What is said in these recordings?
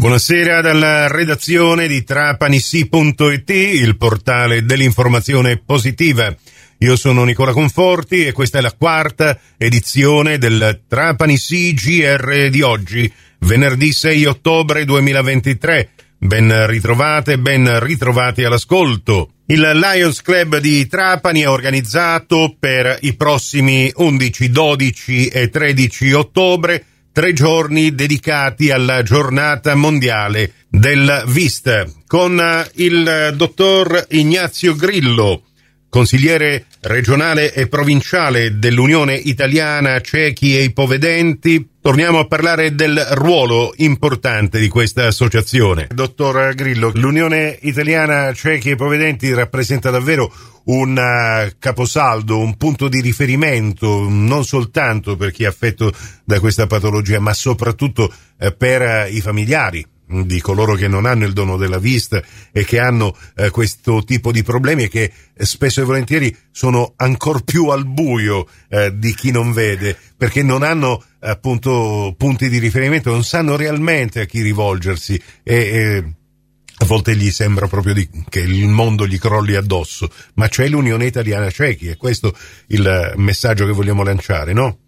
Buonasera dalla redazione di trapanissi.it, il portale dell'informazione positiva. Io sono Nicola Conforti e questa è la quarta edizione del Trapanissi GR di oggi, venerdì 6 ottobre 2023. Ben ritrovate, ben ritrovati all'ascolto. Il Lions Club di Trapani ha organizzato per i prossimi 11, 12 e 13 ottobre tre giorni dedicati alla giornata mondiale del VIST con il dottor Ignazio Grillo, consigliere regionale e provinciale dell'Unione Italiana Ciechi e Ipovedenti. Torniamo a parlare del ruolo importante di questa associazione. Dottor Grillo, l'Unione Italiana Ciechi e Ipovedenti rappresenta davvero un uh, caposaldo, un punto di riferimento non soltanto per chi è affetto da questa patologia, ma soprattutto uh, per uh, i familiari di coloro che non hanno il dono della vista e che hanno eh, questo tipo di problemi e che spesso e volentieri sono ancora più al buio eh, di chi non vede perché non hanno appunto punti di riferimento, non sanno realmente a chi rivolgersi e, e a volte gli sembra proprio di, che il mondo gli crolli addosso, ma c'è l'Unione Italiana Cechi e questo il messaggio che vogliamo lanciare, no?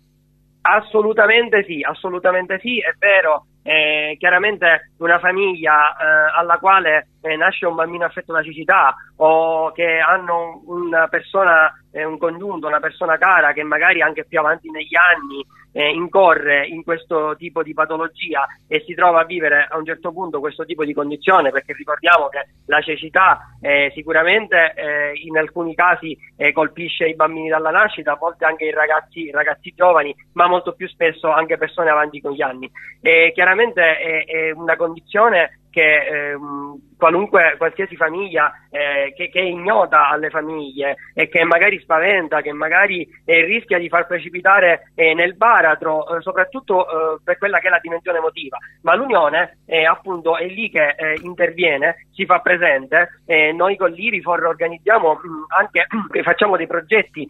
Assolutamente sì, assolutamente sì, è vero. Eh, chiaramente una famiglia eh, alla quale eh, nasce un bambino affetto da cecità o che hanno una persona, eh, un congiunto, una persona cara che magari anche più avanti negli anni eh, incorre in questo tipo di patologia e si trova a vivere a un certo punto questo tipo di condizione, perché ricordiamo che la cecità eh, sicuramente eh, in alcuni casi eh, colpisce i bambini dalla nascita, a volte anche i ragazzi, ragazzi, giovani, ma molto più spesso anche persone avanti con gli anni. chiaramente è, è una condizione che ehm, qualunque, qualsiasi famiglia eh, che, che, è ignota alle famiglie e che magari spaventa, che magari eh, rischia di far precipitare eh, nel baratro, eh, soprattutto eh, per quella che è la dimensione emotiva. Ma l'Unione eh, appunto è lì che interviene, si fa presente, noi con l'IRIFOR organizziamo mh, mm, anche, facciamo dei progetti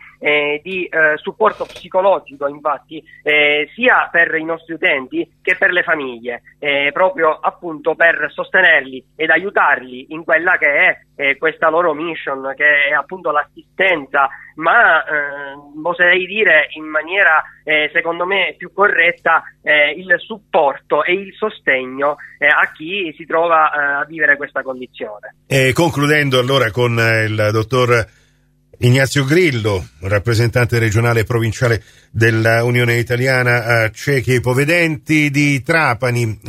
di supporto psicologico infatti sia per i nostri utenti che per le famiglie, proprio appunto per sostenerli ed aiutarli in quella che è eh, questa loro mission, che è appunto l'assistenza, ma eh, oserei dire in maniera eh, secondo me più corretta eh, il supporto e il sostegno eh, a chi si trova eh, a vivere questa condizione. E concludendo allora con il dottor Ignazio Grillo, rappresentante regionale e provinciale dell'Unione Italiana Ciechi e Povedenti di Trapani,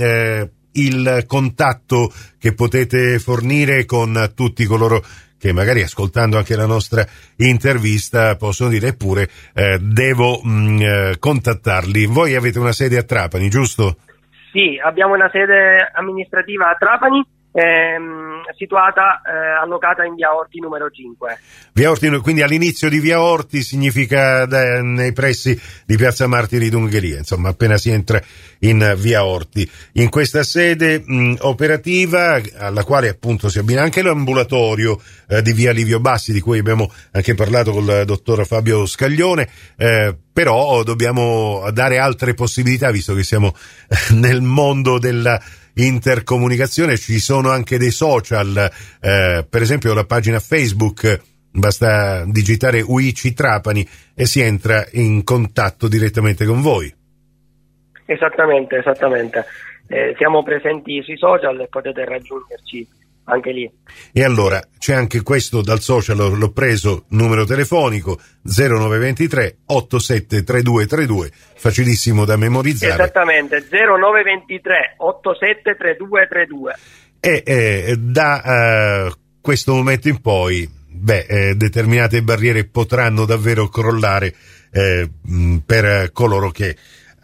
il contatto che potete fornire con tutti coloro che magari ascoltando anche la nostra intervista possono dire eppure eh, devo mh, mm, eh, contattarli. Voi avete una sede a Trapani, giusto? Sì, abbiamo una sede amministrativa a Trapani ehm, situata, eh, allocata in via Orti numero 5. Via Orti, quindi all'inizio di via Orti significa da, nei pressi di piazza Martiri d'Ungheria, insomma appena si entra in via Orti. In questa sede mh, operativa, alla quale appunto si abbina anche l'ambulatorio eh, di via Livio Bassi, di cui abbiamo anche parlato con il dottor Fabio Scaglione, eh, però dobbiamo dare altre possibilità, visto che siamo nel mondo della intercomunicazione, ci sono anche dei social, eh, per esempio la pagina Facebook, basta digitare UIC Trapani e si entra in contatto direttamente con voi. Esattamente, esattamente. Eh, siamo presenti sui social e potete raggiungerci anche lì. E allora c'è anche questo dal social, l'ho preso, numero telefonico 0923 873232, facilissimo da memorizzare. Esattamente, 0923 873232. E eh, da uh, questo momento in poi, beh, eh, determinate barriere potranno davvero crollare eh, per coloro che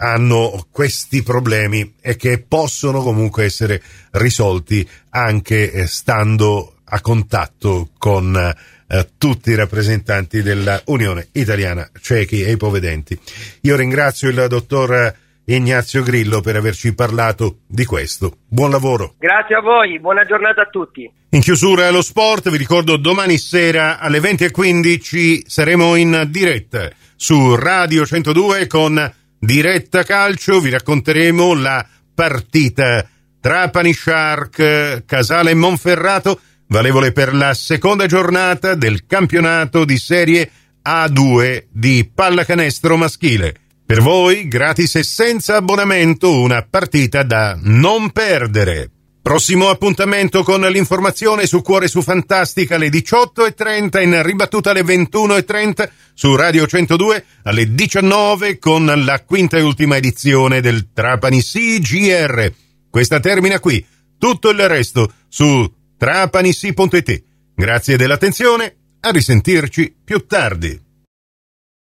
hanno questi problemi e che possono comunque essere risolti anche eh, stando a contatto con eh, tutti i rappresentanti della Unione Italiana Ciechi e Ipovedenti. Io ringrazio il dottor Ignazio Grillo per averci parlato di questo. Buon lavoro. Grazie a voi, buona giornata a tutti. In chiusura allo sport, vi ricordo domani sera alle 20.15 saremo in diretta su Radio 102 con Diretta Calcio vi racconteremo la partita Trapani Shark, Casale Monferrato, valevole per la seconda giornata del campionato di serie A2 di pallacanestro maschile. Per voi, gratis e senza abbonamento, una partita da non perdere. Prossimo appuntamento con l'informazione su Cuore su Fantastica alle 18.30 in ribattuta alle 21.30 su Radio 102 alle 19 con la quinta e ultima edizione del Trapani CGR. Questa termina qui. Tutto il resto su trapanissi.it. Grazie dell'attenzione, a risentirci più tardi.